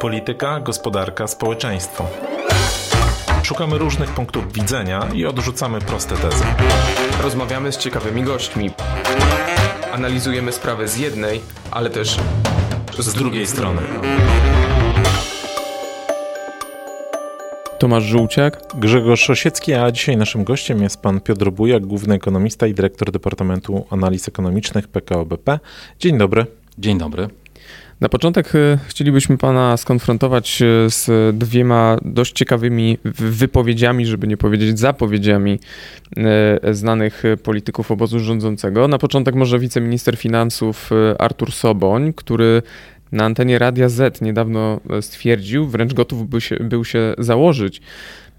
Polityka, gospodarka, społeczeństwo. Szukamy różnych punktów widzenia i odrzucamy proste tezy. Rozmawiamy z ciekawymi gośćmi. Analizujemy sprawę z jednej, ale też z drugiej strony. Tomasz Żółciak. Grzegorz Osiecki, a dzisiaj naszym gościem jest pan Piotr Bujak, główny ekonomista i dyrektor Departamentu Analiz Ekonomicznych PKO BP. Dzień dobry. Dzień dobry. Na początek e, chcielibyśmy Pana skonfrontować e, z dwiema dość ciekawymi wypowiedziami, żeby nie powiedzieć zapowiedziami e, znanych polityków obozu rządzącego. Na początek może wiceminister finansów Artur Soboń, który na antenie Radia Z niedawno stwierdził, wręcz gotów był się, był się założyć,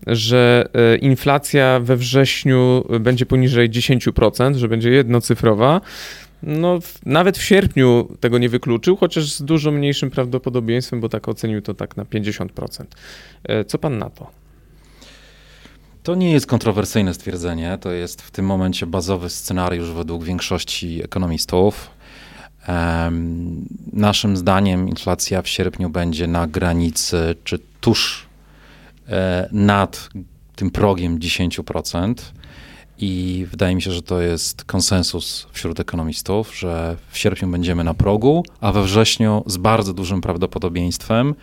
że inflacja we wrześniu będzie poniżej 10%, że będzie jednocyfrowa. No, nawet w sierpniu tego nie wykluczył, chociaż z dużo mniejszym prawdopodobieństwem, bo tak ocenił to tak na 50%. E, co pan na to? To nie jest kontrowersyjne stwierdzenie. To jest w tym momencie bazowy scenariusz według większości ekonomistów. Naszym zdaniem inflacja w sierpniu będzie na granicy, czy tuż e, nad tym progiem 10%. I wydaje mi się, że to jest konsensus wśród ekonomistów, że w sierpniu będziemy na progu, a we wrześniu z bardzo dużym prawdopodobieństwem,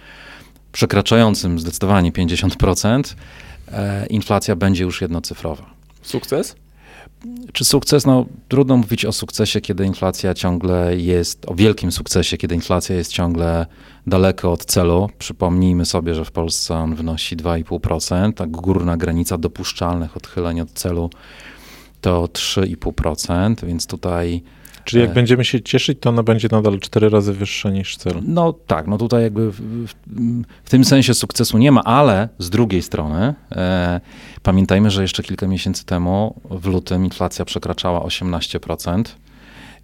przekraczającym zdecydowanie 50%, e, inflacja będzie już jednocyfrowa. Sukces? Czy sukces? No, trudno mówić o sukcesie, kiedy inflacja ciągle jest, o wielkim sukcesie, kiedy inflacja jest ciągle daleko od celu. Przypomnijmy sobie, że w Polsce on wynosi 2,5%, a górna granica dopuszczalnych odchyleń od celu to 3,5%, więc tutaj. Czyli jak e, będziemy się cieszyć, to ona będzie nadal cztery razy wyższa niż cel. No tak, no tutaj jakby w, w, w tym sensie sukcesu nie ma, ale z drugiej strony e, pamiętajmy, że jeszcze kilka miesięcy temu w lutym inflacja przekraczała 18%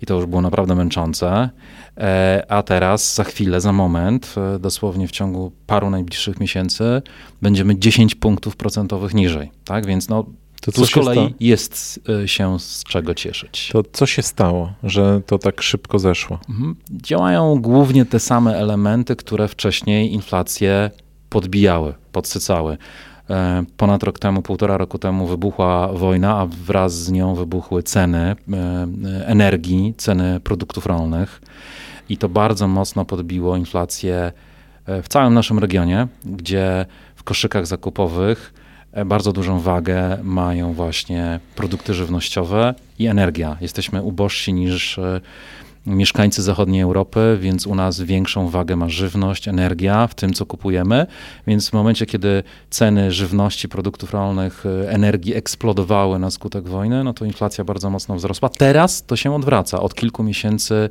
i to już było naprawdę męczące. E, a teraz, za chwilę, za moment, e, dosłownie w ciągu paru najbliższych miesięcy, będziemy 10 punktów procentowych niżej. Tak więc no, to co z kolei jest e, się z czego cieszyć. To co się stało, że to tak szybko zeszło? Mhm. Działają głównie te same elementy, które wcześniej inflację podbijały, podsycały. E, ponad rok temu, półtora roku temu wybuchła wojna, a wraz z nią wybuchły ceny e, energii, ceny produktów rolnych. I to bardzo mocno podbiło inflację w całym naszym regionie, gdzie w koszykach zakupowych E, bardzo dużą wagę mają właśnie produkty żywnościowe i energia. Jesteśmy ubożsi niż e, mieszkańcy zachodniej Europy, więc u nas większą wagę ma żywność, energia w tym, co kupujemy. Więc w momencie, kiedy ceny żywności, produktów rolnych, e, energii eksplodowały na skutek wojny, no to inflacja bardzo mocno wzrosła. Teraz to się odwraca. Od kilku miesięcy,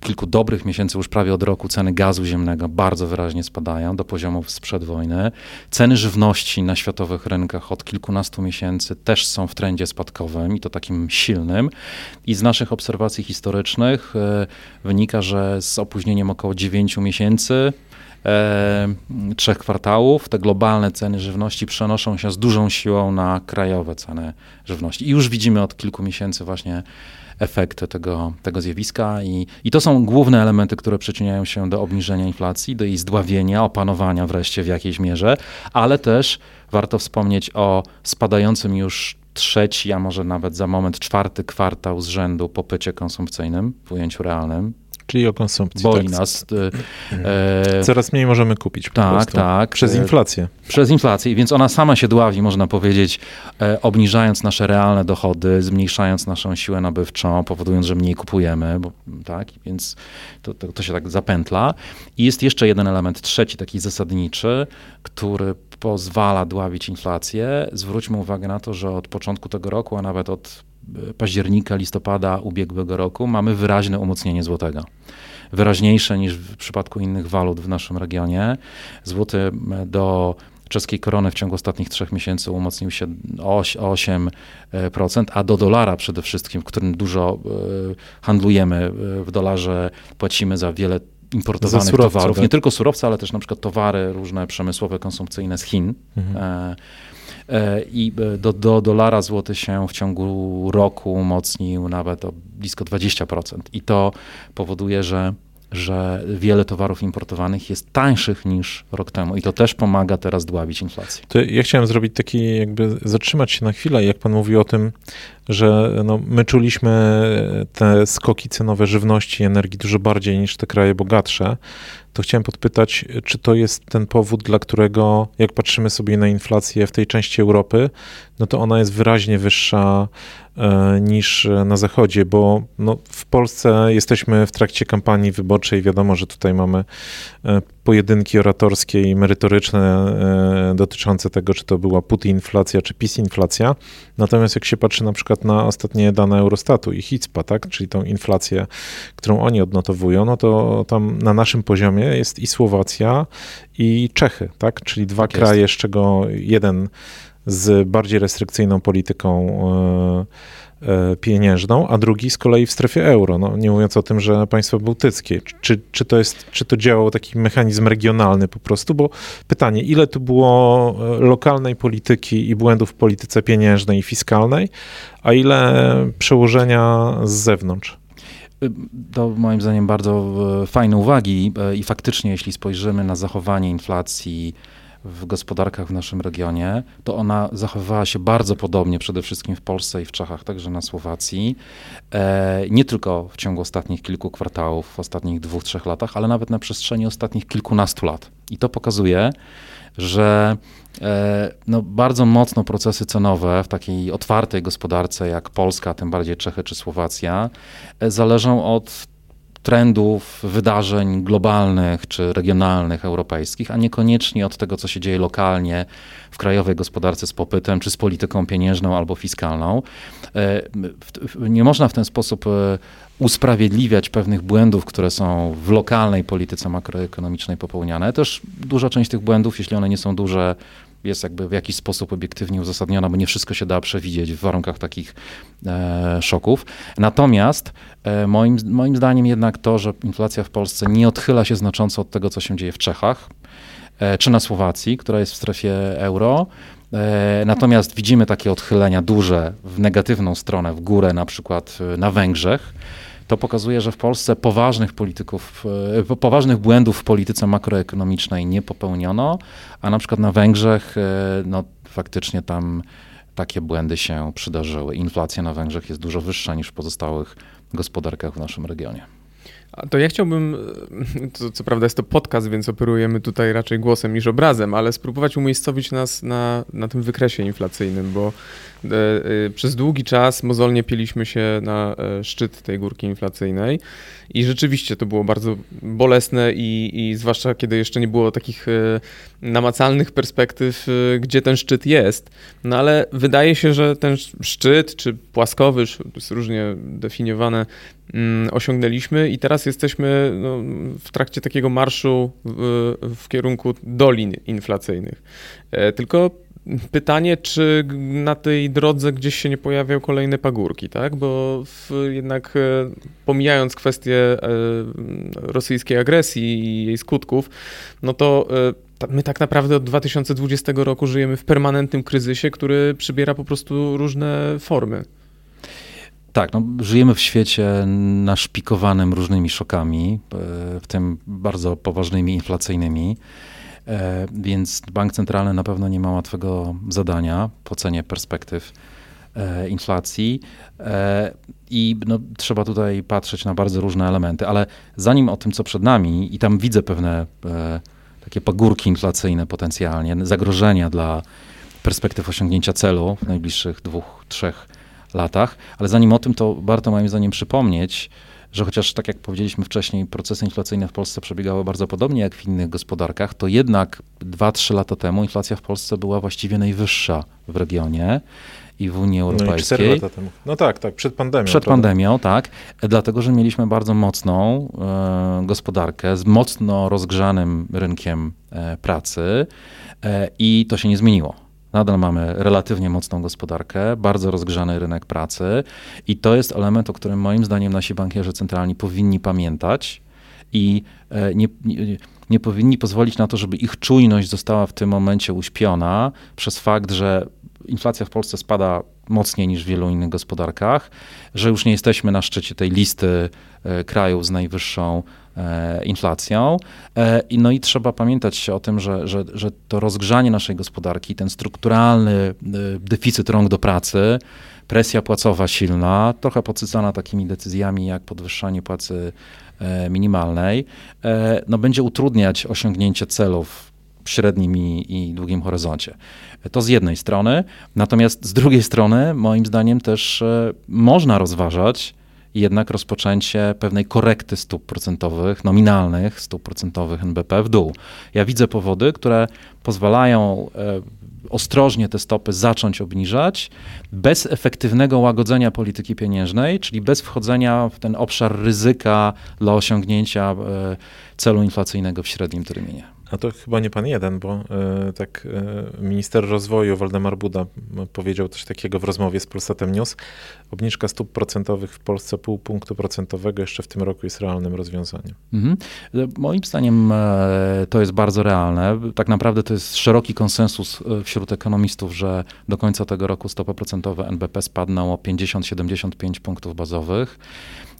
kilku dobrych miesięcy, już prawie od roku, ceny gazu ziemnego bardzo wyraźnie spadają do poziomów sprzed wojny. Ceny żywności na światowych rynkach od kilkunastu miesięcy też są w trendzie spadkowym i to takim silnym. I z naszych obserwacji historycznych, E, wynika, że z opóźnieniem około 9 miesięcy e, trzech kwartałów te globalne ceny żywności przenoszą się z dużą siłą na krajowe ceny żywności. I już widzimy od kilku miesięcy właśnie efekty tego, tego zjawiska i, i to są główne elementy, które przyczyniają się do obniżenia inflacji, do jej zdławienia, opanowania wreszcie w jakiejś mierze, ale też warto wspomnieć o spadającym już trzeci, a może nawet za moment czwarty kwartał z rzędu popycie konsumpcyjnym w ujęciu realnym. Czyli o konsumpcji. Boli tak. nas. E, e, Coraz mniej możemy kupić. tak, tak. Przez e, inflację. Przez inflację, więc ona sama się dławi, można powiedzieć, e, obniżając nasze realne dochody, zmniejszając naszą siłę nabywczą, powodując, że mniej kupujemy, bo, tak, więc to, to, to się tak zapętla. I jest jeszcze jeden element, trzeci, taki zasadniczy, który pozwala dławić inflację. Zwróćmy uwagę na to, że od początku tego roku, a nawet od października, listopada ubiegłego roku mamy wyraźne umocnienie złotego. Wyraźniejsze niż w przypadku innych walut w naszym regionie. Złoty e, do czeskiej korony w ciągu ostatnich trzech miesięcy umocnił się o 8%, a do dolara przede wszystkim, w którym dużo e, handlujemy w dolarze, płacimy za wiele importowanych surowce, towarów, tak? nie tylko surowce, ale też na przykład towary różne przemysłowe, konsumpcyjne z Chin. Mhm. E, e, I do, do dolara złoty się w ciągu roku umocnił nawet o blisko 20%. I to powoduje, że że wiele towarów importowanych jest tańszych niż rok temu i to też pomaga teraz dławić inflację. To ja chciałem zrobić taki, jakby zatrzymać się na chwilę, jak pan mówi o tym, że no, my czuliśmy te skoki cenowe żywności i energii dużo bardziej niż te kraje bogatsze, to chciałem podpytać, czy to jest ten powód, dla którego, jak patrzymy sobie na inflację w tej części Europy, no to ona jest wyraźnie wyższa e, niż na Zachodzie, bo no, w Polsce jesteśmy w trakcie kampanii wyborczej. Wiadomo, że tutaj mamy e, pojedynki oratorskie i merytoryczne e, dotyczące tego, czy to była putinflacja, czy pisinflacja. Natomiast jak się patrzy na przykład na ostatnie dane Eurostatu i HICPA, tak, czyli tą inflację, którą oni odnotowują, no to tam na naszym poziomie jest i Słowacja, i Czechy, tak, czyli dwa tak kraje, z czego jeden z bardziej restrykcyjną polityką e, pieniężną, a drugi z kolei w strefie euro. No, nie mówiąc o tym, że państwa bałtyckie. Czy, czy, to jest, czy to działał taki mechanizm regionalny po prostu? Bo pytanie, ile tu było e, lokalnej polityki i błędów w polityce pieniężnej i fiskalnej, a ile przełożenia z zewnątrz? To moim zdaniem bardzo fajne uwagi i faktycznie, jeśli spojrzymy na zachowanie inflacji w gospodarkach w naszym regionie, to ona zachowywała się bardzo podobnie przede wszystkim w Polsce i w Czechach, także na Słowacji. E, nie tylko w ciągu ostatnich kilku kwartałów, w ostatnich dwóch, trzech latach, ale nawet na przestrzeni ostatnich kilkunastu lat. I to pokazuje, że e, no, bardzo mocno procesy cenowe w takiej otwartej gospodarce jak Polska, tym bardziej Czechy czy Słowacja, e, zależą od trendów, wydarzeń globalnych czy regionalnych, europejskich, a niekoniecznie od tego, co się dzieje lokalnie w krajowej gospodarce z popytem, czy z polityką pieniężną albo fiskalną. E, nie można w ten sposób e, usprawiedliwiać pewnych błędów, które są w lokalnej polityce makroekonomicznej popełniane. Też duża część tych błędów, jeśli one nie są duże, jest jakby w jakiś sposób obiektywnie uzasadniona, bo nie wszystko się da przewidzieć w warunkach takich e, szoków. Natomiast e, moim, moim zdaniem jednak to, że inflacja w Polsce nie odchyla się znacząco od tego, co się dzieje w Czechach, e, czy na Słowacji, która jest w strefie euro, e, Natomiast widzimy takie odchylenia duże w negatywną stronę, w górę, na przykład e, na Węgrzech to pokazuje, że w Polsce poważnych polityków, e, poważnych błędów w polityce makroekonomicznej nie popełniono, a na przykład na Węgrzech, e, no faktycznie tam takie błędy się przydarzyły. Inflacja na Węgrzech jest dużo wyższa niż w pozostałych gospodarkach w naszym regionie. To ja chciałbym, to, co prawda jest to podcast, więc operujemy tutaj raczej głosem niż obrazem, ale spróbować umiejscowić nas na, na tym wykresie inflacyjnym, bo e, e, przez długi czas mozolnie pieliśmy się na e, szczyt tej górki inflacyjnej i rzeczywiście to było bardzo bolesne i, i zwłaszcza kiedy jeszcze nie było takich namacalnych perspektyw, gdzie ten szczyt jest. No ale wydaje się, że ten szczyt, czy płaskowy, to jest różnie definiowane, osiągnęliśmy i teraz jesteśmy no, w trakcie takiego marszu w, w kierunku dolin inflacyjnych. E, tylko pytanie, czy na tej drodze gdzieś się nie pojawiają kolejne pagórki, tak? Bo w, jednak e, pomijając kwestię e, rosyjskiej agresji i jej skutków, no to my tak naprawdę od 2020 roku żyjemy w permanentnym kryzysie, który przybiera po prostu różne formy. Tak, no, żyjemy w świecie naszpikowanym różnymi szokami, e, w tym bardzo poważnymi inflacyjnymi. E, więc bank centralny na pewno nie ma łatwego zadania w ocenie perspektyw e, inflacji. I no, trzeba tutaj patrzeć na bardzo różne elementy, ale zanim o tym, co przed nami, i tam widzę pewne takie pagórki inflacyjne potencjalnie, zagrożenia dla perspektyw osiągnięcia celu w najbliższych dwóch, trzech latach. Ale zanim o tym, to warto moim zdaniem przypomnieć, że chociaż tak jak powiedzieliśmy wcześniej, procesy inflacyjne w Polsce przebiegały bardzo podobnie jak w innych gospodarkach, to jednak 2-3 lata temu inflacja w Polsce była właściwie najwyższa w regionie i w Unii Europejskiej. No, i lata temu. no tak, tak, przed pandemią. Przed prawda? pandemią, tak. Dlatego, że mieliśmy bardzo mocną e, gospodarkę z mocno rozgrzanym rynkiem e, pracy e, i to się nie zmieniło. Nadal mamy relatywnie mocną gospodarkę, bardzo rozgrzany rynek pracy i to jest element, o którym moim zdaniem nasi bankierzy centralni powinni pamiętać i e, nie, nie, nie powinni pozwolić na to, żeby ich czujność została w tym momencie uśpiona przez fakt, że inflacja w Polsce spada mocniej niż w wielu innych gospodarkach, że już nie jesteśmy na szczycie tej listy krajów z najwyższą inflacją. No i trzeba pamiętać o tym, że, że, że to rozgrzanie naszej gospodarki, ten strukturalny deficyt rąk do pracy, presja płacowa silna, trochę podsycana takimi decyzjami jak podwyższanie płacy e, minimalnej, e, no będzie utrudniać osiągnięcie celów w średnim i, i długim horyzoncie. To z jednej strony, natomiast z drugiej strony, moim zdaniem, też e, można rozważać jednak rozpoczęcie pewnej korekty stóp procentowych, nominalnych stóp procentowych NBP w dół. Ja widzę powody, które pozwalają ostrożnie te stopy zacząć obniżać, bez efektywnego łagodzenia polityki pieniężnej, czyli bez wchodzenia w ten obszar ryzyka dla osiągnięcia e, celu inflacyjnego w średnim terminie. A to chyba nie pan jeden, bo y, tak y, minister rozwoju Waldemar Buda powiedział coś takiego w rozmowie z Polsatem News. Obniżka stóp procentowych w Polsce pół punktu procentowego jeszcze w tym roku jest realnym rozwiązaniem. Mhm. Moim zdaniem e, to jest bardzo realne. Tak naprawdę to jest szeroki konsensus wśród ekonomistów, że do końca tego roku stopy procentowe NBP spadną o 50-75 punktów bazowych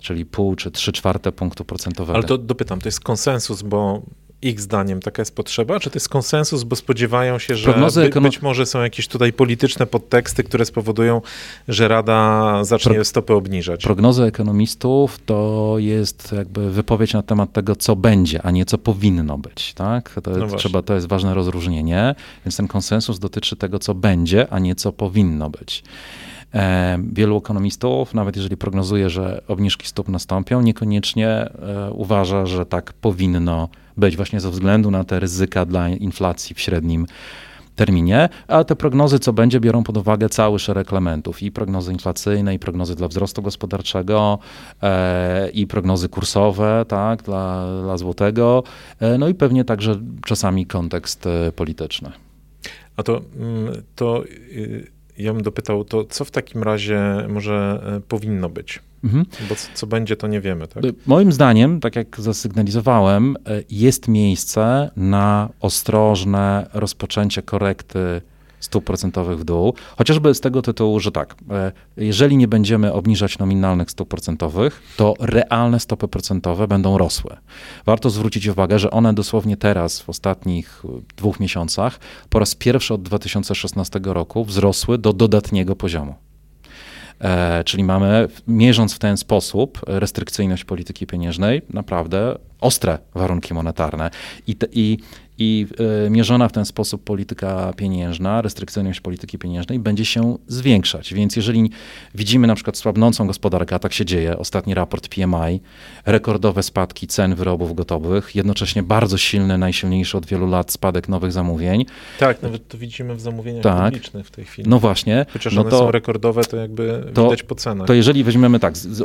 czyli pół czy trzy czwarte punktu procentowego. Ale to dopytam, to jest konsensus, bo ich zdaniem taka jest potrzeba? Czy to jest konsensus, bo spodziewają się, że by, być może są jakieś tutaj polityczne podteksty, które spowodują, że Rada zacznie Pro... stopy obniżać? Prognozy ekonomistów to jest jakby wypowiedź na temat tego, co będzie, a nie co powinno być. Tak? To, no trzeba, to jest ważne rozróżnienie, więc ten konsensus dotyczy tego, co będzie, a nie co powinno być. E, wielu ekonomistów, nawet jeżeli prognozuje, że obniżki stóp nastąpią, niekoniecznie e, uważa, że tak powinno być, właśnie ze względu na te ryzyka dla inflacji w średnim terminie, a te prognozy, co będzie, biorą pod uwagę cały szereg elementów i prognozy inflacyjne, i prognozy dla wzrostu gospodarczego, e, i prognozy kursowe, tak, dla, dla złotego, e, no i pewnie także czasami kontekst e, polityczny. A to, mm, to y, ja bym dopytał, to co w takim razie może e, powinno być? Mhm. Bo co, co, będzie, to nie wiemy, tak? Moim zdaniem, tak jak zasygnalizowałem, e, jest miejsce na ostrożne rozpoczęcie korekty stóp procentowych w dół, chociażby z tego tytułu, że tak, e, jeżeli nie będziemy obniżać nominalnych stóp procentowych, to realne stopy procentowe będą rosły. Warto zwrócić uwagę, że one dosłownie teraz, w ostatnich dwóch miesiącach, po raz pierwszy od 2016 roku wzrosły do dodatniego poziomu. E, czyli mamy, mierząc w ten sposób restrykcyjność polityki pieniężnej, naprawdę ostre warunki monetarne. I, te, i i y, mierzona w ten sposób polityka pieniężna, restrykcyjność polityki pieniężnej będzie się zwiększać. Więc jeżeli widzimy na przykład słabnącą gospodarkę, a tak się dzieje, ostatni raport PMI, rekordowe spadki cen wyrobów gotowych, jednocześnie bardzo silny, najsilniejszy od wielu lat spadek nowych zamówień. Tak, nawet to widzimy w zamówieniach tak. publicznych w tej chwili. No właśnie. Chociaż no one to, są rekordowe, to jakby to, widać po cenach. To jeżeli weźmiemy tak, z, z,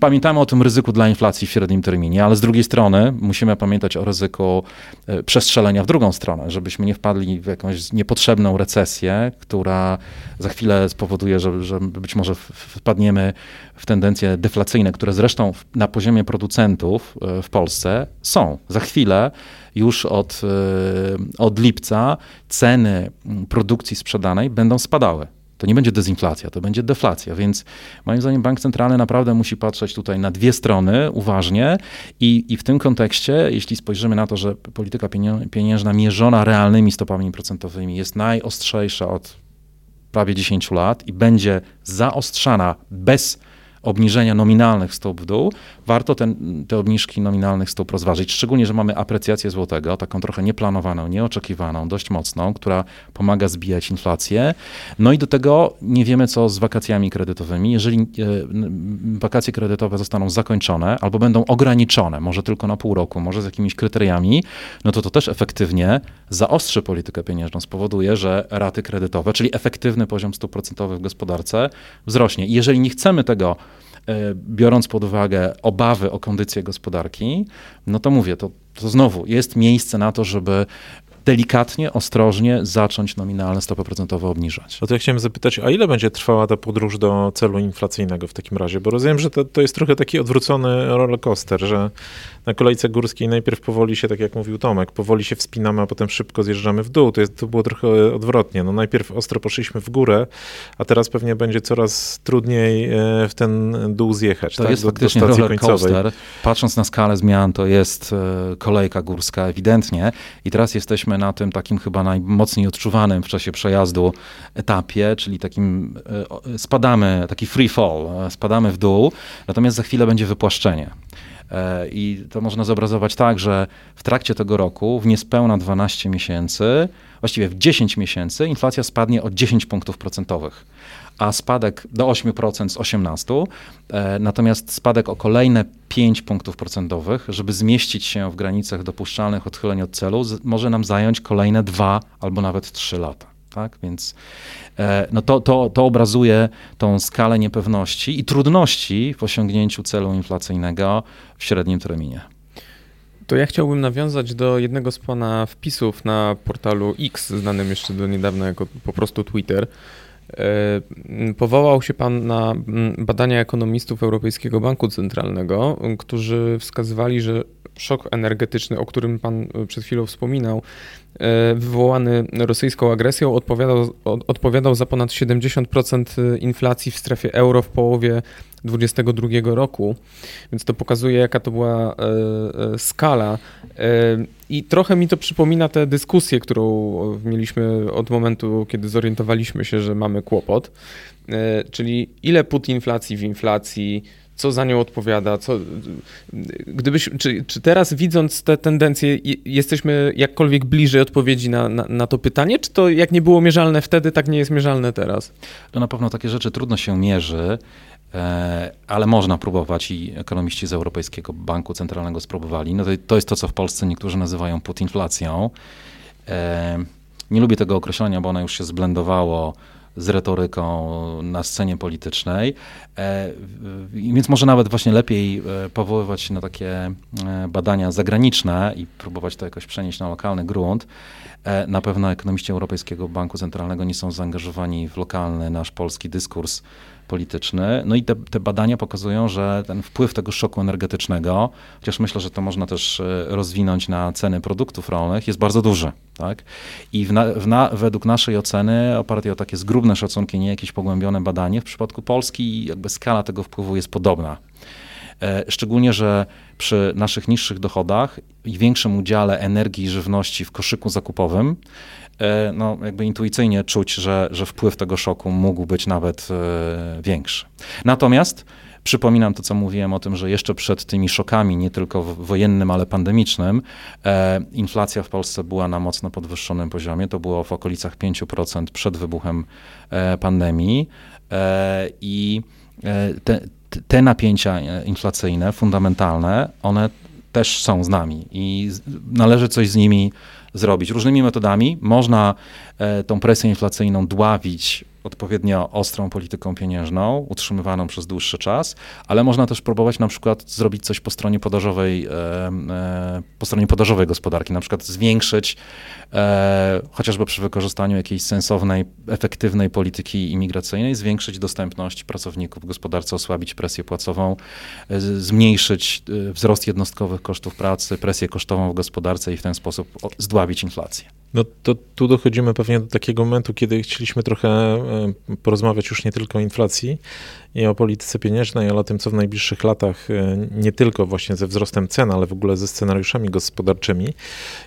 pamiętamy o tym ryzyku dla inflacji w średnim terminie, ale z drugiej strony musimy pamiętać o ryzyku y, przestrzelenia w drugą stronę, żebyśmy nie wpadli w jakąś niepotrzebną recesję, która za chwilę spowoduje, że, że być może wpadniemy w tendencje deflacyjne, które zresztą na poziomie producentów e, w Polsce są. Za chwilę już od, e, od lipca ceny produkcji sprzedanej będą spadały to nie będzie dezinflacja, to będzie deflacja. Więc moim zdaniem bank centralny naprawdę musi patrzeć tutaj na dwie strony uważnie i, i w tym kontekście, jeśli spojrzymy na to, że polityka pieniężna mierzona realnymi stopami procentowymi jest najostrzejsza od prawie 10 lat i będzie zaostrzana bez obniżenia nominalnych stóp w dół, warto ten, te obniżki nominalnych stóp rozważyć. Szczególnie, że mamy aprecjację złotego, taką trochę nieplanowaną, nieoczekiwaną, dość mocną, która pomaga zbijać inflację. No i do tego nie wiemy, co z wakacjami kredytowymi. Jeżeli e, wakacje kredytowe zostaną zakończone albo będą ograniczone, może tylko na pół roku, może z jakimiś kryteriami, no to to też efektywnie zaostrzy politykę pieniężną, spowoduje, że raty kredytowe, czyli efektywny poziom stóp procentowych w gospodarce wzrośnie. I jeżeli nie chcemy tego biorąc pod uwagę obawy o kondycję gospodarki, no to mówię, to, to znowu jest miejsce na to, żeby delikatnie, ostrożnie zacząć nominalne stopy procentowe obniżać. No to ja chciałem zapytać, a ile będzie trwała ta podróż do celu inflacyjnego w takim razie? Bo rozumiem, że to, to jest trochę taki odwrócony rollercoaster, że na kolejce górskiej najpierw powoli się, tak jak mówił Tomek, powoli się wspinamy, a potem szybko zjeżdżamy w dół. To, jest, to było trochę odwrotnie. No najpierw ostro poszliśmy w górę, a teraz pewnie będzie coraz trudniej e, w ten dół zjechać. To tak? jest do, faktycznie do stacji roller końcowej. coaster. Patrząc na skalę zmian, to jest e, kolejka górska ewidentnie i teraz jesteśmy na tym takim chyba najmocniej odczuwanym w czasie przejazdu etapie, czyli takim e, spadamy, taki free fall, e, spadamy w dół, natomiast za chwilę będzie wypłaszczenie. E, I to można zobrazować tak, że w trakcie tego roku, w niespełna 12 miesięcy, właściwie w 10 miesięcy, inflacja spadnie o 10 punktów procentowych, a spadek do 8% z 18, e, natomiast spadek o kolejne 5 punktów procentowych, żeby zmieścić się w granicach dopuszczalnych odchyleń od celu, może nam zająć kolejne 2 albo nawet 3 lata. Tak? Więc e, no to, to, to obrazuje tą skalę niepewności i trudności w osiągnięciu celu inflacyjnego w średnim terminie. To ja chciałbym nawiązać do jednego z pana wpisów na portalu X, znanym jeszcze do niedawna jako po prostu Twitter. E, Powołał się pan na m, badania ekonomistów Europejskiego Banku Centralnego, którzy wskazywali, że szok energetyczny, o którym pan e, przed chwilą wspominał, e, wywołany rosyjską agresją, odpowiadał, od- odpowiadał za ponad 70% inflacji w strefie euro w połowie 2022 roku. Więc to pokazuje, jaka to była skala. E, I trochę mi to przypomina tę dyskusję, którą mieliśmy od momentu, kiedy zorientowaliśmy się, że mamy kłopot. E, czyli ile put inflacji w inflacji, co za nią odpowiada, co, gdybyś, czy, czy teraz widząc te tendencje je- jesteśmy jakkolwiek bliżej odpowiedzi na, na, na to pytanie, czy to jak nie było mierzalne wtedy, tak nie jest mierzalne teraz? To na pewno takie rzeczy trudno się mierzy, e, ale można próbować i ekonomiści z Europejskiego Banku Centralnego spróbowali. No to, to jest to, co w Polsce niektórzy nazywają putinflacją. E, Nie lubię tego określenia, bo ono już się zblendowało z retoryką na scenie politycznej. E, Więc może nawet właśnie lepiej e, powoływać się na takie e, badania zagraniczne i próbować to jakoś przenieść na lokalny grunt. Na pewno ekonomiści Europejskiego Banku Centralnego nie są zaangażowani w lokalny nasz polski dyskurs polityczny. No i te, te badania pokazują, że ten wpływ tego szoku energetycznego, chociaż myślę, że to można też rozwinąć na ceny produktów rolnych, jest bardzo duży. Tak? I w na, w na, według naszej oceny, opartej o takie zgrubne szacunki, nie jakieś pogłębione badanie, w przypadku Polski jakby skala tego wpływu jest podobna. E, Szczególnie, że przy naszych niższych dochodach i większym udziale energii i żywności w koszyku zakupowym, e, no jakby intuicyjnie czuć, że, że wpływ tego szoku mógł być nawet e, większy. Natomiast przypominam to, co mówiłem o tym, że jeszcze przed tymi szokami, nie tylko wojennym, ale pandemicznym, e, inflacja w Polsce była na mocno podwyższonym poziomie. To było w okolicach 5% przed wybuchem e, pandemii e, i e, te, te napięcia e, inflacyjne, fundamentalne, one też są z nami i należy coś z nimi zrobić. Różnymi metodami można e, tą presję inflacyjną dławić odpowiednio ostrą polityką pieniężną, utrzymywaną przez dłuższy czas, ale można też próbować na przykład zrobić coś po stronie podażowej, e, e, po stronie podażowej gospodarki, na przykład zwiększyć e, chociażby przy wykorzystaniu jakiejś sensownej, efektywnej polityki imigracyjnej, zwiększyć dostępność pracowników w gospodarce, osłabić presję płacową, zmniejszyć wzrost jednostkowych kosztów pracy, presję kosztową w gospodarce i w ten sposób zdławić inflację. No to tu dochodzimy pewnie do takiego momentu, kiedy chcieliśmy trochę porozmawiać już nie tylko o inflacji i o polityce pieniężnej, ale o tym, co w najbliższych latach e, nie tylko właśnie ze wzrostem cen, ale w ogóle ze scenariuszami gospodarczymi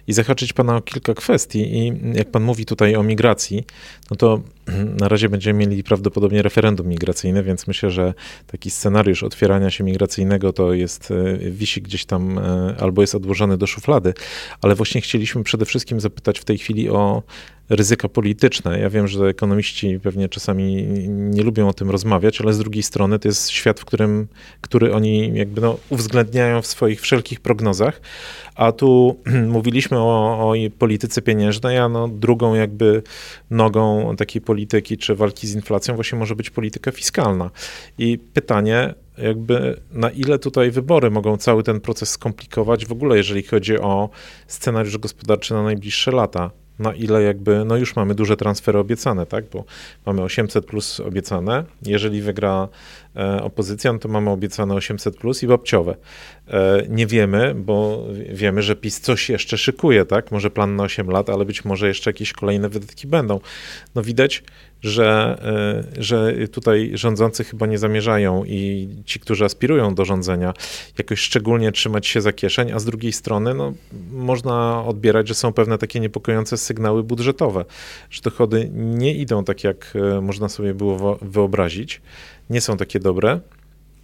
i zahaczyć Pana o kilka kwestii. I jak Pan mówi tutaj o migracji, no to na razie będziemy mieli prawdopodobnie referendum migracyjne, więc myślę, że taki scenariusz otwierania się migracyjnego to jest, e, wisi gdzieś tam e, albo jest odłożony do szuflady, ale właśnie chcieliśmy przede wszystkim zapytać w tej chwili o ryzyka polityczne. Ja wiem, że ekonomiści pewnie czasami nie lubią o tym rozmawiać, ale z drugiej strony to jest świat, w którym, który oni jakby no, uwzględniają w swoich wszelkich prognozach, a tu mówiliśmy o, o polityce pieniężnej, a no drugą jakby nogą takiej polityki czy walki z inflacją właśnie może być polityka fiskalna. I pytanie, jakby na ile tutaj wybory mogą cały ten proces skomplikować, w ogóle jeżeli chodzi o scenariusz gospodarczy na najbliższe lata na ile jakby, no już mamy duże transfery obiecane, tak, bo mamy 800 plus obiecane, jeżeli wygra e, opozycja, no to mamy obiecane 800 plus i babciowe. E, nie wiemy, bo wiemy, że PiS coś jeszcze szykuje, tak, może plan na 8 lat, ale być może jeszcze jakieś kolejne wydatki będą. No widać, że, e, że tutaj rządzący chyba nie zamierzają i ci, którzy aspirują do rządzenia, jakoś szczególnie trzymać się za kieszeń, a z drugiej strony no, można odbierać, że są pewne takie niepokojące sygnały budżetowe, że dochody nie idą tak, jak e, można sobie było wyobrazić, nie są takie dobre.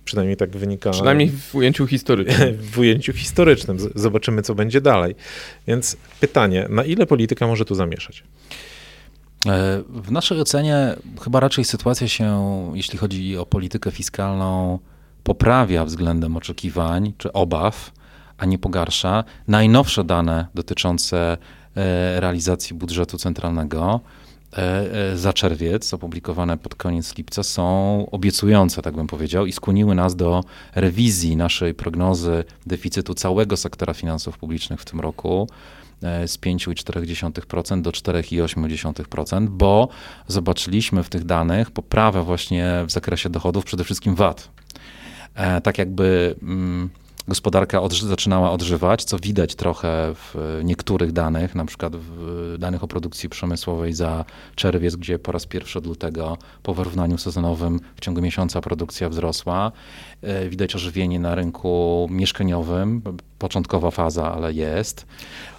Przynajmniej tak wynika. Przynajmniej w ujęciu historycznym. W ujęciu historycznym. Zobaczymy, co będzie dalej. Więc pytanie, na ile polityka może tu zamieszać? E, w naszej ocenie chyba raczej sytuacja się, jeśli chodzi o politykę fiskalną, poprawia względem oczekiwań czy obaw, a nie pogarsza. Najnowsze dane dotyczące e, realizacji budżetu centralnego za czerwiec, opublikowane pod koniec lipca, są obiecujące, tak bym powiedział, i skłoniły nas do rewizji naszej prognozy deficytu całego sektora finansów publicznych w tym roku E, z 5,4% do 4,8%, bo zobaczyliśmy w tych danych poprawę właśnie w zakresie dochodów, przede wszystkim VAT. E, tak jakby mm, gospodarka odży zaczynała odżywać, co widać trochę w niektórych danych, na przykład w danych o produkcji przemysłowej za czerwiec, gdzie po raz pierwszy od lutego po wyrównaniu sezonowym w ciągu miesiąca produkcja wzrosła. E, widać ożywienie na rynku mieszkaniowym, początkowa faza, ale jest.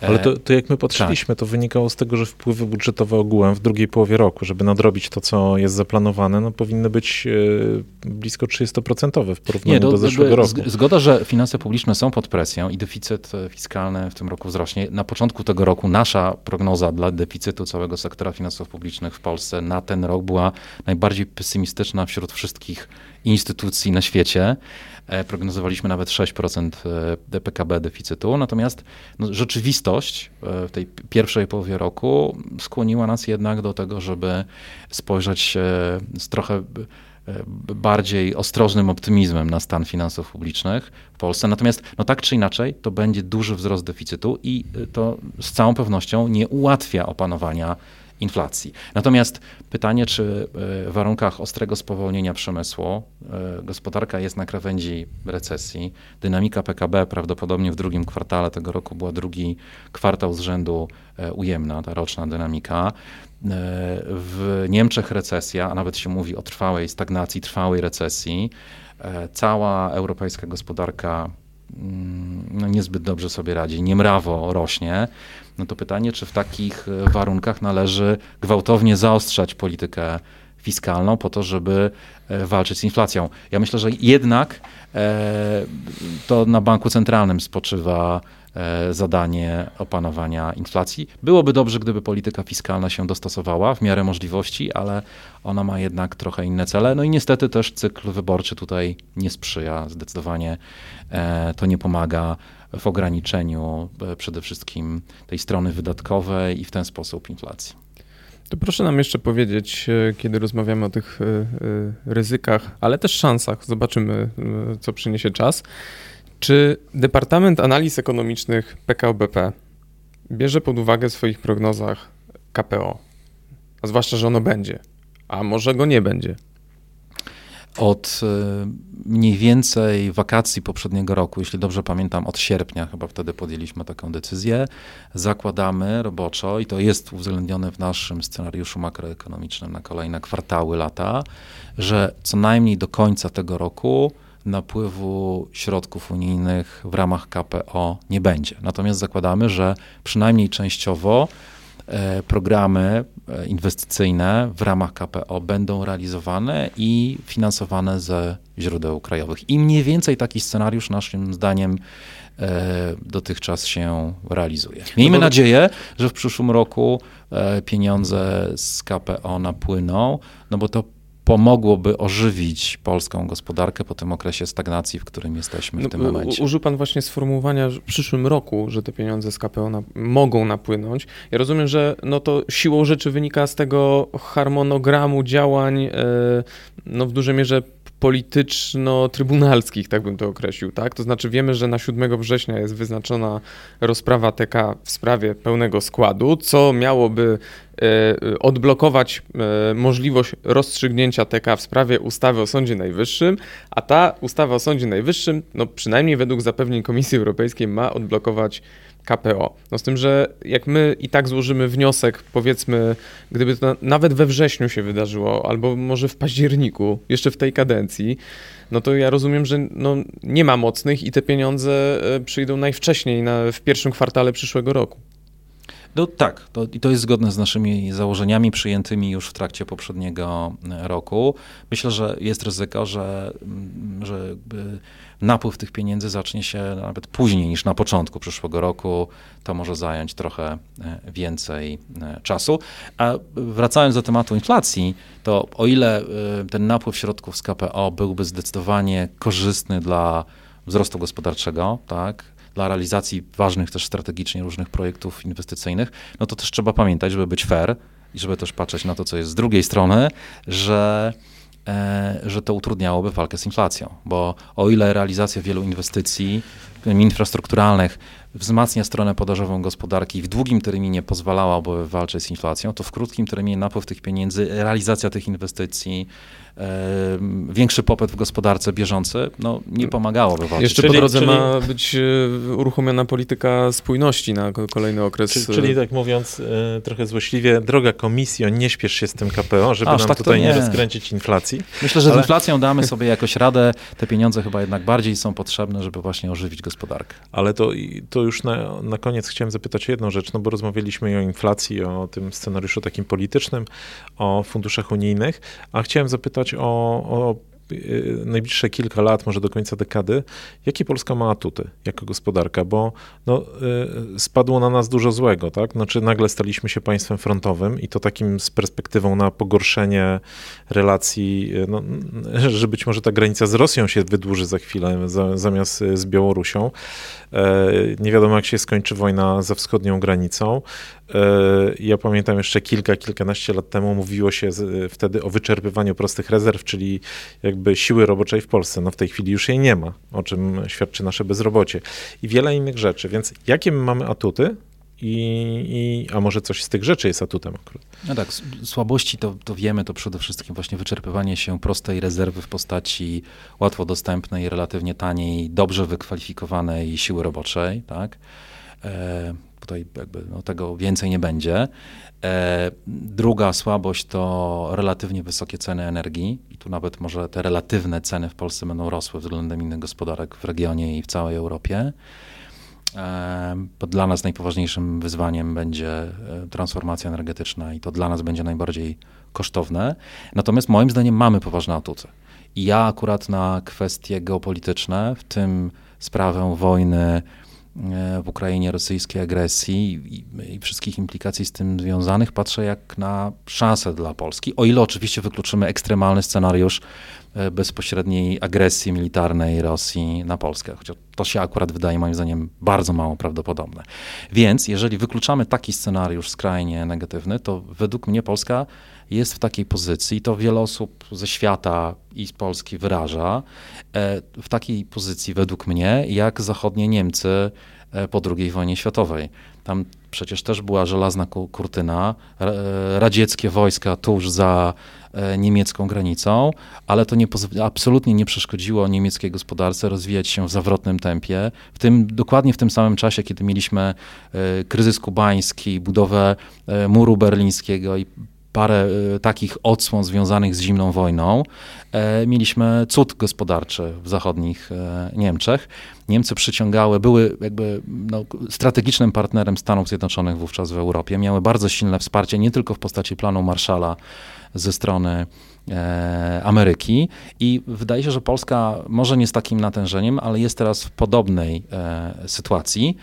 Ale to, to jak my patrzyliśmy, tak. to wynikało z tego, że wpływy budżetowe ogółem w drugiej połowie roku, żeby nadrobić to, co jest zaplanowane, no powinny być e, blisko 30% w porównaniu Nie, do, do zeszłego roku. Zgoda, że finanse publiczne są pod presją i deficyt e, fiskalny w tym roku wzrośnie. Na początku tego roku nasza prognoza dla deficytu całego sektora finansów publicznych w Polsce na ten rok była najbardziej pesymistyczna wśród wszystkich instytucji na świecie. E, prognozowaliśmy nawet 6% PKB deficytu, natomiast no, rzeczywistość e, w tej pierwszej połowie roku skłoniła nas jednak do tego, żeby spojrzeć z trochę e, bardziej ostrożnym optymizmem na stan finansów publicznych w Polsce. Natomiast no tak czy inaczej to będzie duży wzrost deficytu i to z całą pewnością nie ułatwia opanowania inflacji. Natomiast pytanie, czy e, w warunkach ostrego spowolnienia przemysłu e, gospodarka jest na krawędzi recesji, dynamika PKB prawdopodobnie w drugim kwartale tego roku była drugi kwartał z rzędu e, ujemna, ta roczna dynamika. W Niemczech recesja, a nawet się mówi o trwałej stagnacji, trwałej recesji. Cała europejska gospodarka no, niezbyt dobrze sobie radzi, niemrawo rośnie no to pytanie, czy w takich e, warunkach należy gwałtownie zaostrzać politykę fiskalną po to, żeby e, walczyć z inflacją. Ja myślę, że jednak e, to na banku centralnym spoczywa zadanie opanowania inflacji. Byłoby dobrze, gdyby polityka fiskalna się dostosowała w miarę możliwości, ale ona ma jednak trochę inne cele. No i niestety też cykl wyborczy tutaj nie sprzyja. Zdecydowanie to nie pomaga w ograniczeniu e, przede wszystkim tej strony wydatkowej i w ten sposób inflacji. To proszę nam jeszcze powiedzieć, e, kiedy rozmawiamy o tych e, ryzykach, ale też szansach, zobaczymy, co przyniesie czas. Czy Departament Analiz Ekonomicznych PKO BP bierze pod uwagę w swoich prognozach KPO? A zwłaszcza, że ono będzie, a może go nie będzie. Od e, mniej więcej wakacji poprzedniego roku, jeśli dobrze pamiętam, od sierpnia chyba wtedy podjęliśmy taką decyzję, zakładamy roboczo i to jest uwzględnione w naszym scenariuszu makroekonomicznym na kolejne kwartały lata, że co najmniej do końca tego roku napływu środków unijnych w ramach KPO nie będzie. Natomiast zakładamy, że przynajmniej częściowo E, programy e, inwestycyjne w ramach KPO będą realizowane i finansowane ze źródeł krajowych. I mniej więcej taki scenariusz naszym zdaniem e, dotychczas się realizuje. Miejmy no nadzieję, że w przyszłym roku pieniądze z KPO napłyną, no bo to pomogłoby ożywić polską gospodarkę po tym okresie stagnacji, w którym jesteśmy w no, tym momencie. Użył Pan właśnie sformułowania w przyszłym roku, że te pieniądze z KPO na, mogą napłynąć. Ja rozumiem, że no to siłą rzeczy wynika z tego harmonogramu działań, e, no w dużej mierze polityczno-trybunalskich, tak bym to określił, tak? To znaczy wiemy, że na 7 września jest wyznaczona rozprawa TK w sprawie pełnego składu, co miałoby odblokować e, możliwość rozstrzygnięcia TK w sprawie ustawy o Sądzie Najwyższym, a ta ustawa o Sądzie Najwyższym, no przynajmniej według zapewnień Komisji Europejskiej, ma odblokować KPO. No z tym, że jak my i tak złożymy wniosek, powiedzmy, gdyby to nawet we wrześniu się wydarzyło, albo może w październiku, jeszcze w tej kadencji, no to ja rozumiem, że no, nie ma mocnych i te pieniądze e, przyjdą najwcześniej na, w pierwszym kwartale przyszłego roku. No tak, to, i to jest zgodne z naszymi założeniami przyjętymi już w trakcie poprzedniego e, roku. Myślę, że jest ryzyko, że, mm, że napływ tych pieniędzy zacznie się nawet później niż na początku przyszłego roku. To może zająć trochę e, więcej e, czasu. A wracając do tematu inflacji, to o ile ten napływ środków z KPO byłby zdecydowanie korzystny dla wzrostu gospodarczego, tak, dla realizacji ważnych też strategicznie różnych projektów inwestycyjnych, no to też trzeba pamiętać, żeby być fair i żeby też patrzeć na to, co jest z drugiej strony, że e, że to utrudniałoby walkę z inflacją, bo o ile realizacja wielu inwestycji infrastrukturalnych wzmacnia stronę podażową gospodarki i w długim terminie pozwalałaby walczyć z inflacją, to w krótkim terminie napływ tych pieniędzy, realizacja tych inwestycji, większy popyt w gospodarce bieżący, no nie pomagałoby walczyć. Jeszcze czyli, po drodze czyli... ma być e, uruchomiona polityka spójności na kolejny okres. Czyli, czyli tak mówiąc e, trochę złośliwie, droga komisjo, nie śpiesz się z tym KPO, żeby Aż nam tak tutaj nie. nie rozkręcić inflacji. Myślę, że Ale... z inflacją damy sobie jakoś radę. Te pieniądze chyba jednak bardziej są potrzebne, żeby właśnie ożywić gospodarkę. Ale to, to już na, na koniec chciałem zapytać o jedną rzecz, no bo rozmawialiśmy o inflacji, o tym scenariuszu takim politycznym, o funduszach unijnych, a chciałem zapytać o, o Y, najbliższe kilka lat, może do końca dekady, jakie Polska ma atuty jako gospodarka, bo no, y, spadło na nas dużo złego, tak? Znaczy nagle staliśmy się państwem frontowym i to takim z perspektywą na pogorszenie relacji, y, no, że być może ta granica z Rosją się wydłuży za chwilę za, zamiast z Białorusią. E, nie wiadomo, jak się skończy wojna za wschodnią granicą. E, ja pamiętam jeszcze kilka, kilkanaście lat temu mówiło się wtedy o wyczerpywaniu prostych rezerw, czyli jakby siły roboczej w Polsce. No w tej chwili już jej nie ma, o czym świadczy nasze bezrobocie. I wiele innych rzeczy. Więc jakie my mamy atuty, i, i, a może coś z tych rzeczy jest atutem akurat. No tak, słabości to, to wiemy, to przede wszystkim właśnie wyczerpywanie się prostej rezerwy w postaci łatwo dostępnej, relatywnie taniej, dobrze wykwalifikowanej siły roboczej, tak. E, tutaj jakby no, tego więcej nie będzie. E, druga słabość to relatywnie wysokie ceny energii i tu nawet może te relatywne ceny w Polsce będą rosły względem innych gospodarek w regionie i w całej Europie. E, dla nas najpoważniejszym wyzwaniem będzie e, transformacja energetyczna i to dla nas będzie najbardziej kosztowne. Natomiast moim zdaniem mamy poważne atuty. I ja akurat na kwestie geopolityczne, w tym sprawę wojny w Ukrainie, rosyjskiej agresji i, i, wszystkich implikacji z tym związanych, patrzę jak na szansę dla Polski. O ile oczywiście wykluczymy ekstremalny scenariusz e, bezpośredniej agresji militarnej Rosji na Polskę, chociaż to się akurat wydaje moim zdaniem bardzo mało prawdopodobne. Więc jeżeli wykluczamy taki scenariusz skrajnie negatywny, to według mnie Polska jest w takiej pozycji, to wiele osób ze świata i z Polski wyraża, e, w takiej pozycji według mnie, jak zachodnie Niemcy e, po II wojnie światowej. Tam przecież też była żelazna kurtyna, radzieckie wojska tuż za e, niemiecką granicą, ale to nie, absolutnie nie przeszkodziło niemieckiej gospodarce rozwijać się w zawrotnym tempie. W tym, dokładnie w tym samym czasie, kiedy mieliśmy kryzys kubański, budowę muru berlińskiego i parę y, takich odsłon związanych z zimną wojną, e, mieliśmy cud gospodarczy w zachodnich e, Niemczech. Niemcy przyciągały, były jakby no, strategicznym partnerem Stanów Zjednoczonych wówczas w Europie, miały bardzo silne wsparcie nie tylko w postaci planu Marshalla ze strony e, Ameryki i wydaje się, że Polska może nie z takim natężeniem, ale jest teraz w podobnej sytuacji.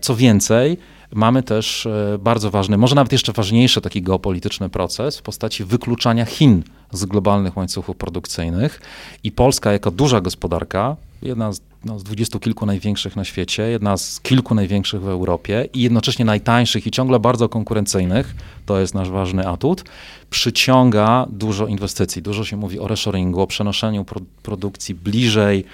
Co więcej, mamy też e, bardzo ważny, może nawet jeszcze ważniejszy taki geopolityczny proces w postaci wykluczania Chin z globalnych łańcuchów produkcyjnych i Polska jako duża gospodarka, jedna z, no, z dwudziestu kilku największych na świecie, jedna z kilku największych w Europie i jednocześnie najtańszych i ciągle bardzo konkurencyjnych, to jest nasz ważny atut, przyciąga dużo inwestycji. Dużo się mówi o reshoringu, o przenoszeniu pro produkcji bliżej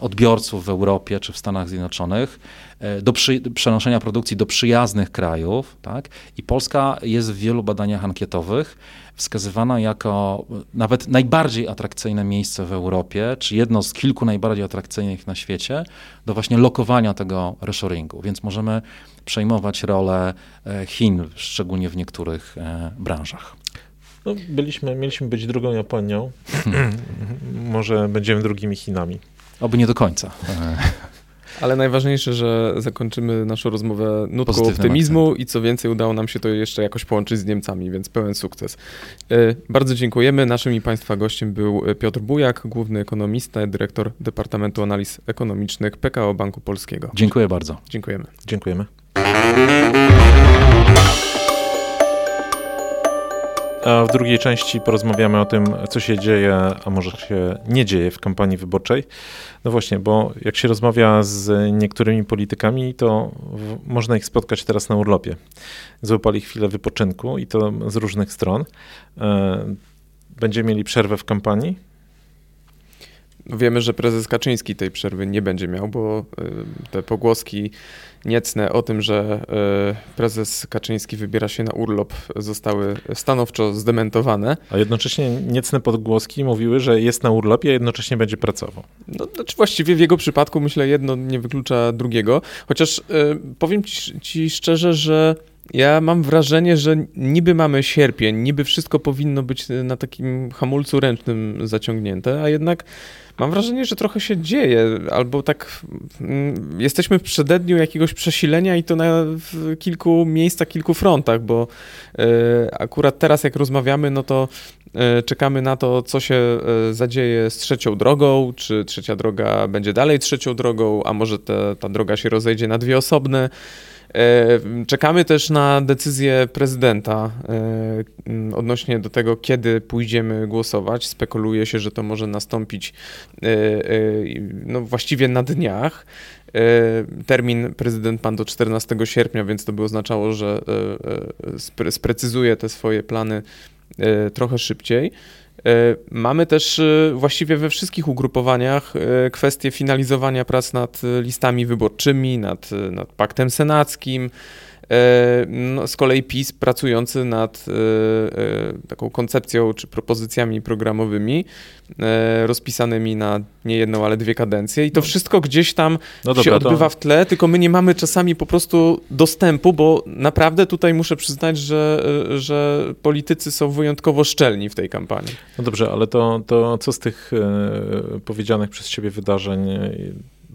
odbiorców w Europie czy w Stanach Zjednoczonych e, do przy, przenoszenia produkcji do przyjaznych krajów. Tak? I Polska jest w wielu badaniach ankietowych wskazywana jako nawet najbardziej atrakcyjne miejsce w Europie, czy jedno z kilku najbardziej atrakcyjnych na świecie, do właśnie lokowania tego reshoringu. Więc możemy przejmować rolę e, Chin, szczególnie w niektórych branżach. No, byliśmy, mieliśmy być drugą Japonią. Może będziemy drugimi Chinami. Oby nie do końca. Ale najważniejsze, że zakończymy naszą rozmowę nutką Pozytywnym optymizmu akcent. i co więcej udało nam się to jeszcze jakoś połączyć z Niemcami, więc pełen sukces. E, bardzo dziękujemy. Naszym i Państwa gościem był Piotr Bujak, główny ekonomista, dyrektor Departamentu Analiz Ekonomicznych PKO Banku Polskiego. Dziękuję bardzo. Dziękujemy. Dziękujemy. A w drugiej części porozmawiamy o tym, co się dzieje, a może się nie dzieje w kampanii wyborczej. No właśnie, bo jak się rozmawia z niektórymi politykami, to w, można ich spotkać teraz na urlopie. Złapali chwilę wypoczynku i to z różnych stron. E, będziemy mieli przerwę w kampanii. Wiemy, że prezes Kaczyński tej przerwy nie będzie miał, bo e, te pogłoski niecne o tym, że e, prezes Kaczyński wybiera się na urlop, zostały stanowczo zdementowane. A jednocześnie niecne podgłoski mówiły, że jest na urlopie, a jednocześnie będzie pracował. No, znaczy właściwie w jego przypadku myślę jedno nie wyklucza drugiego, chociaż y, powiem ci, ci szczerze, że ja mam wrażenie, że niby mamy sierpień, niby wszystko powinno być na takim hamulcu ręcznym zaciągnięte, a jednak mam wrażenie, że trochę się dzieje, albo tak mm, jesteśmy w przededniu jakiegoś przesilenia i to na kilku miejscach, kilku frontach, bo e, akurat teraz jak rozmawiamy, no to e, czekamy na to, co się e, zadzieje z trzecią drogą, czy trzecia droga będzie dalej trzecią drogą, a może ta droga się rozejdzie na dwie osobne. E, czekamy też na decyzję prezydenta e, odnośnie do tego, kiedy pójdziemy głosować. Spekuluje się, że to może nastąpić e, no, właściwie na dniach. Termin prezydent pan do 14 sierpnia, więc to by oznaczało, że sprecyzuje te swoje plany trochę szybciej. E, mamy też e, właściwie we wszystkich ugrupowaniach e, kwestię finalizowania prac nad listami wyborczymi, nad, nad paktem senackim. No, z kolei PiS pracujący nad taką koncepcją czy propozycjami programowymi rozpisanymi na nie jedną, ale dwie kadencje i to no. wszystko gdzieś tam no dobra, się odbywa w tle, tylko my nie mamy czasami po prostu dostępu, bo naprawdę tutaj muszę przyznać, że, że politycy są wyjątkowo szczelni w tej kampanii. No dobrze, ale to, to co z tych e, powiedzianych przez ciebie wydarzeń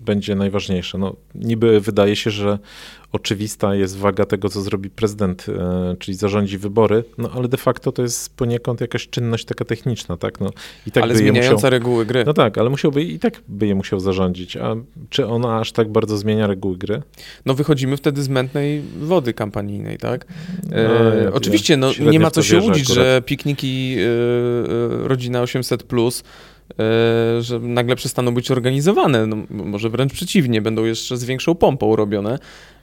będzie najważniejsze. No, niby wydaje się, że oczywista jest waga tego, co zrobi prezydent, e, czyli zarządzi wybory, no ale de facto to jest poniekąd jakaś czynność taka techniczna, tak? No, i tak ale by zmieniająca musiał, reguły gry. No tak, ale musiałby i tak by je musiał zarządzić. A czy ona aż tak bardzo zmienia reguły gry? No wychodzimy wtedy z mętnej wody kampanijnej, tak? No, e, ja, oczywiście, no, nie ma co się łudzić, że pikniki e, e Rodzina 800+, plus że nagle przestaną być organizowane. No, może wręcz przeciwnie, będą jeszcze z większą pompą robione.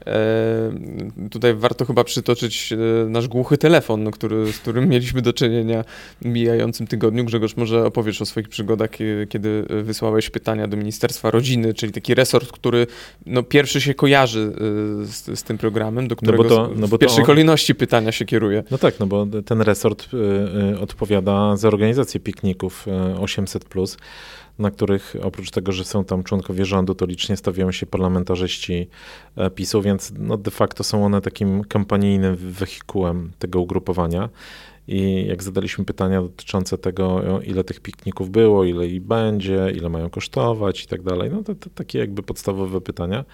E, tutaj warto chyba przytoczyć e, nasz głuchy telefon, no, który, z którym mieliśmy do czynienia w mijającym tygodniu. Grzegorz, może opowiesz o swoich przygodach, kiedy wysłałeś pytania do Ministerstwa Rodziny, czyli taki resort, który no, pierwszy się kojarzy z, z tym programem, do no którego no to, no w pierwszej on... kolejności pytania się kieruje. No tak, no bo ten resort odpowiada za organizację pikników 800 na których oprócz tego, że są tam członkowie rządu, to licznie stawiają się parlamentarzyści e, PiSu, więc no de facto są one takim kampanijnym wehikułem tego ugrupowania. I jak zadaliśmy pytania dotyczące tego, ile tych pikników było, ile ich będzie, ile mają kosztować i tak dalej, no to, to takie jakby podstawowe pytania,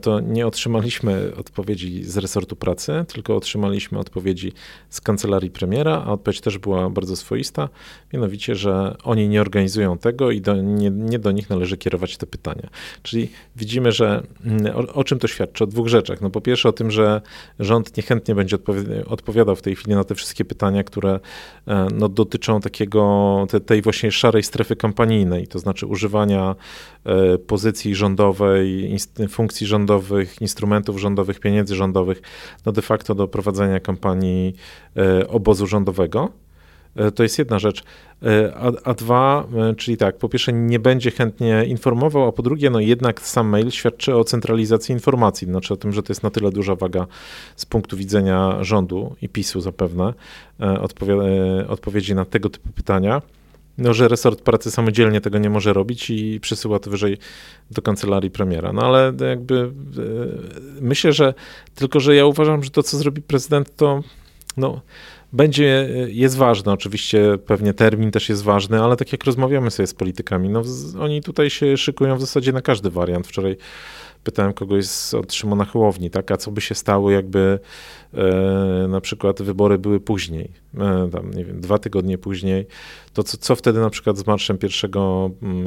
to nie otrzymaliśmy odpowiedzi z resortu pracy, tylko otrzymaliśmy odpowiedzi z kancelarii premiera, a odpowiedź też była bardzo swoista, mianowicie, że oni nie organizują tego i do, nie, nie, do nich należy kierować te pytania. Czyli widzimy, że mm, o, o, czym to świadczy? O dwóch rzeczach. No po pierwsze o tym, że rząd niechętnie będzie odpowi odpowiadał w tej chwili na te wszystkie pytania, które no, dotyczą takiego, te, tej właśnie szarej strefy kampanijnej, to znaczy używania pozycji rządowej, funkcji rządowych, instrumentów rządowych, pieniędzy rządowych, no de facto do prowadzenia kampanii obozu rządowego. E, to jest jedna rzecz. E, a, a, dwa, e, czyli tak, po pierwsze nie będzie chętnie informował, a po drugie, no jednak sam mail świadczy o centralizacji informacji, znaczy o tym, że to jest na tyle duża waga z punktu widzenia rządu i PiSu zapewne odpowie, odpowiedzi na tego typu pytania. No, że resort pracy samodzielnie tego nie może robić i przesyła to wyżej do kancelarii premiera. No ale jakby myślę, że tylko, że ja uważam, że to, co zrobi prezydent, to no, będzie, jest ważne, oczywiście pewnie termin też jest ważny, ale tak jak rozmawiamy sobie z politykami, no oni tutaj się szykują w zasadzie na każdy wariant. Wczoraj pytałem kogoś z, od Szymona Hołowni, tak, a co by się stało, jakby e, na przykład wybory były później, e, tam, nie wiem, dwa tygodnie później, to co, co wtedy na przykład z marszem 1 mm,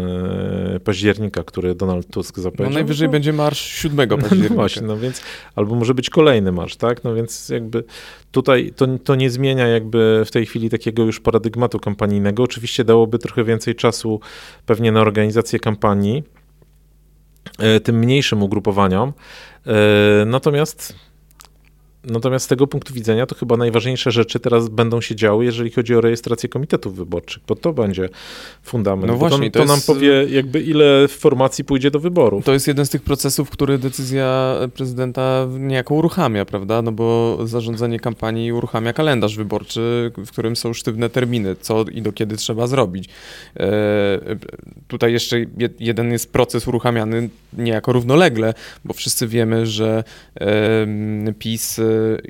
e, października, który Donald Tusk zapowiedział? No najwyżej no, będzie marsz 7 października. No właśnie, no więc, albo może być kolejny marsz, tak, no więc jakby tutaj to, to nie zmienia jakby w tej chwili takiego już paradygmatu kampanijnego. Oczywiście dałoby trochę więcej czasu pewnie na organizację kampanii, tym mniejszym ugrupowaniom. E, natomiast Natomiast z tego punktu widzenia to chyba najważniejsze rzeczy teraz będą się działy, jeżeli chodzi o rejestrację komitetów wyborczych, bo to będzie fundament. No właśnie, to, to, to nam powie jakby ile formacji pójdzie do wyborów. To jest jeden z tych procesów, który decyzja prezydenta niejako uruchamia, prawda? No bo zarządzanie kampanii uruchamia kalendarz wyborczy, w którym są sztywne terminy, co i do kiedy trzeba zrobić. E, tutaj jeszcze jeden jest proces uruchamiany niejako równolegle, bo wszyscy wiemy, że e, PiS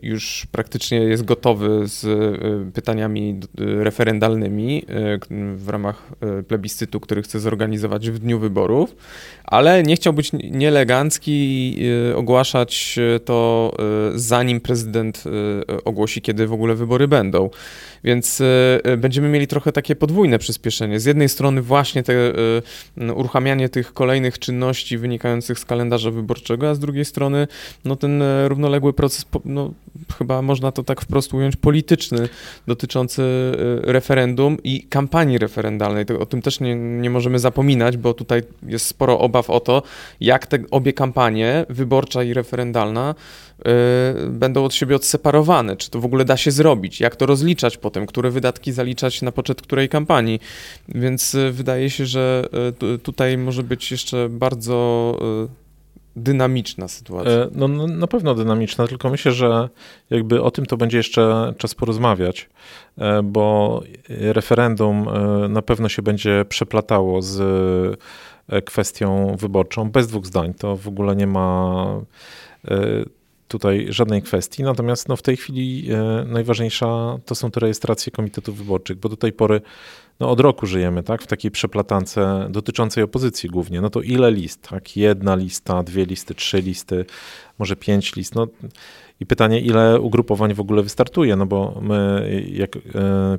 już praktycznie jest gotowy z e, pytaniami e, referendalnymi e, w ramach plebiscytu, który chce zorganizować w dniu wyborów, ale nie chciał być nieelegancki i ogłaszać to zanim prezydent ogłosi, kiedy w ogóle wybory będą. Więc będziemy mieli trochę takie podwójne przyspieszenie. Z jednej strony właśnie te uruchamianie tych kolejnych czynności wynikających z kalendarza wyborczego, a z drugiej strony no, ten równoległy proces no, chyba można to tak wprost ująć, polityczny, dotyczący y, referendum i kampanii referendalnej. O tym też nie, nie możemy zapominać, bo tutaj jest sporo obaw o to, jak te obie kampanie, wyborcza i referendalna, będą od siebie odseparowane. Czy to w ogóle da się zrobić? Jak to rozliczać potem? Które wydatki zaliczać na poczet której kampanii? Więc yy, wydaje się, że yy, tutaj może być jeszcze bardzo y, dynamiczna sytuacja. E, no, no, na pewno dynamiczna, tylko myślę, że jakby o tym to będzie jeszcze czas porozmawiać, e, bo referendum e, na pewno się będzie przeplatało z kwestią wyborczą, bez dwóch zdań. To w ogóle nie ma tutaj żadnej kwestii. Natomiast no, w tej chwili najważniejsza to są te rejestracje komitetów wyborczych, bo do tej pory no od roku żyjemy, tak, w takiej przeplatance dotyczącej opozycji głównie. No to ile list, tak? Jedna lista, dwie listy, trzy listy, może pięć list. No i pytanie, ile ugrupowań w ogóle wystartuje, no bo my, jak e,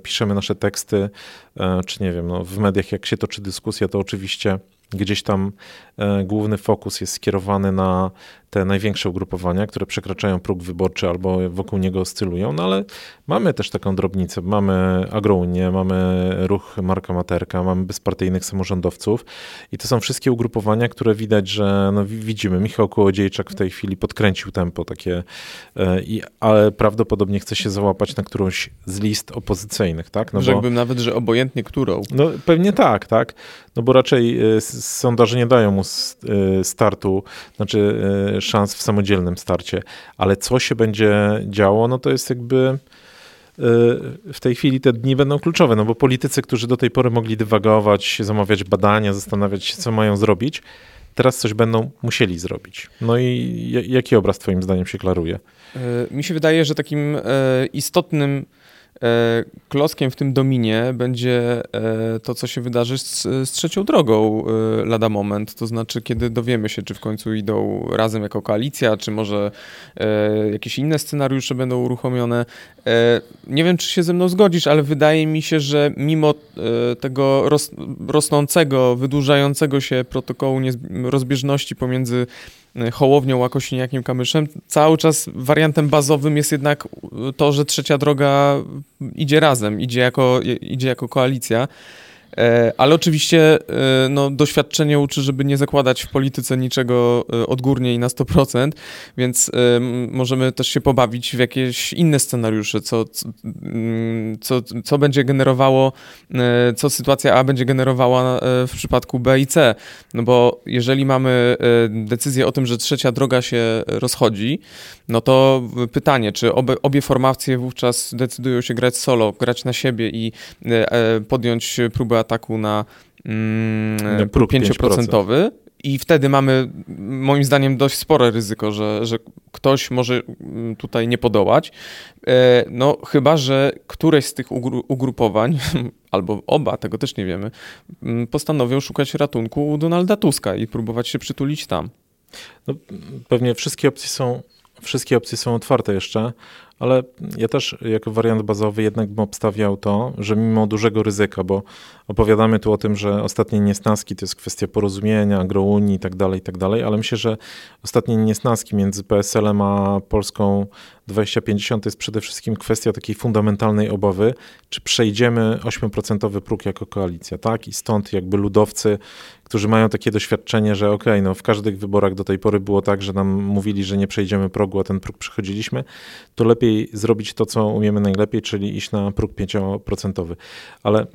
piszemy nasze teksty, e, czy nie wiem, no, w mediach, jak się toczy dyskusja, to oczywiście gdzieś tam e, główny fokus jest skierowany na te największe ugrupowania, które przekraczają próg wyborczy albo wokół niego oscylują, no ale mamy też taką drobnicę. Mamy Agrounię, mamy ruch Marka Materka, mamy bezpartyjnych samorządowców i to są wszystkie ugrupowania, które widać, że no, widzimy. Michał Kołodziejczak w tej chwili podkręcił tempo takie, e, i, ale prawdopodobnie chce się załapać na którąś z list opozycyjnych, tak? No Rzekłbym bo, nawet, że obojętnie którą. No pewnie tak, tak. No bo raczej e, sondaże nie dają mu e, startu, znaczy szans w samodzielnym starcie, ale co się będzie działo, no to jest jakby w tej chwili te dni będą kluczowe, no bo politycy, którzy do tej pory mogli dywagować, zamawiać badania, zastanawiać się, co mają zrobić, teraz coś będą musieli zrobić. No i jaki obraz twoim zdaniem się klaruje? Mi się wydaje, że takim istotnym E, klockiem w tym dominie będzie e, to, co się wydarzy z, z, trzecią drogą e, lada moment. To znaczy, kiedy dowiemy się, czy w końcu idą razem jako koalicja, czy może jakieś inne scenariusze będą uruchomione. Nie wiem, czy się ze mną zgodzisz, ale wydaje mi się, że mimo tego ros, rosnącego, wydłużającego się protokołu rozbieżności pomiędzy Hołownią, Łakosiniakiem, Kamyszem. Cały czas wariantem bazowym jest jednak to, że trzecia droga idzie razem, idzie jako, idzie jako koalicja. E, ale oczywiście e, no, doświadczenie uczy, żeby nie zakładać w polityce niczego e, odgórnie i na 100%, więc możemy też się pobawić w jakieś inne scenariusze, co, mm, co, co będzie generowało, co sytuacja A będzie generowała w przypadku B i C. No bo jeżeli mamy decyzję o tym, że trzecia droga się rozchodzi, no to pytanie, czy obie, obie formacje wówczas decydują się grać solo, grać na siebie i podjąć próbę ataku na mm, próg 5%. I wtedy mamy, moim zdaniem, dość spore ryzyko, że, że ktoś może mm, tutaj nie podołać. E, no, chyba, że któreś z tych ugrupowań, albo oba, tego też nie wiemy, mm, postanowią szukać ratunku u Donalda Tuska i próbować się przytulić tam. No, pewnie wszystkie opcje są wszystkie opcje są otwarte jeszcze, ale ja też jako wariant bazowy jednak bym obstawiał to, że mimo dużego ryzyka, bo opowiadamy tu o tym, że ostatnie niesnaski to jest kwestia porozumienia, agrounii i tak dalej, i tak dalej, ale myślę, że ostatnie niesnaski między PSL-em a Polską 2050 to jest przede wszystkim kwestia takiej fundamentalnej obawy, czy przejdziemy 8% próg jako koalicja, tak? I stąd jakby ludowcy, którzy mają takie doświadczenie, że okej, okay, no w każdych wyborach do tej pory było tak, że nam mówili, że nie przejdziemy progu, a ten próg przechodziliśmy, to lepiej zrobić to, co umiemy najlepiej, czyli iść na próg 5%. Ale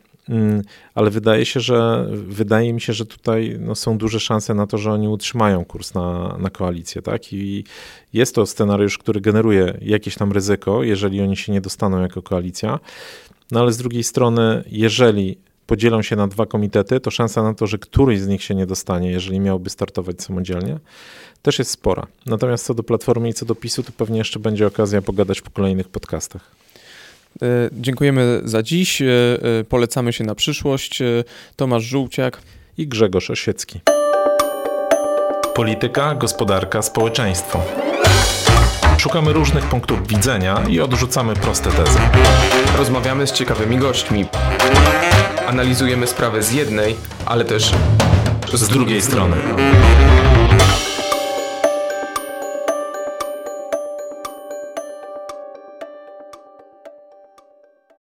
ale wydaje się, że wydaje mi się, że tutaj no, są duże szanse na to, że oni utrzymają kurs na, na koalicję, tak? I jest to scenariusz, który generuje jakieś tam ryzyko, jeżeli oni się nie dostaną jako koalicja. No ale z drugiej strony, jeżeli podzielą się na dwa komitety, to szansa na to, że któryś z nich się nie dostanie, jeżeli miałby startować samodzielnie, też jest spora. Natomiast co do Platformy i co do PiSu, to pewnie jeszcze będzie okazja pogadać po kolejnych podcastach. E, dziękujemy za dziś. E, e, polecamy się na przyszłość. Tomasz Żółciak i Grzegorz Osiecki. Polityka, gospodarka, społeczeństwo. Szukamy różnych punktów widzenia i odrzucamy proste tezy. Rozmawiamy z ciekawymi gośćmi. Analizujemy sprawę z jednej, ale też z drugiej strony.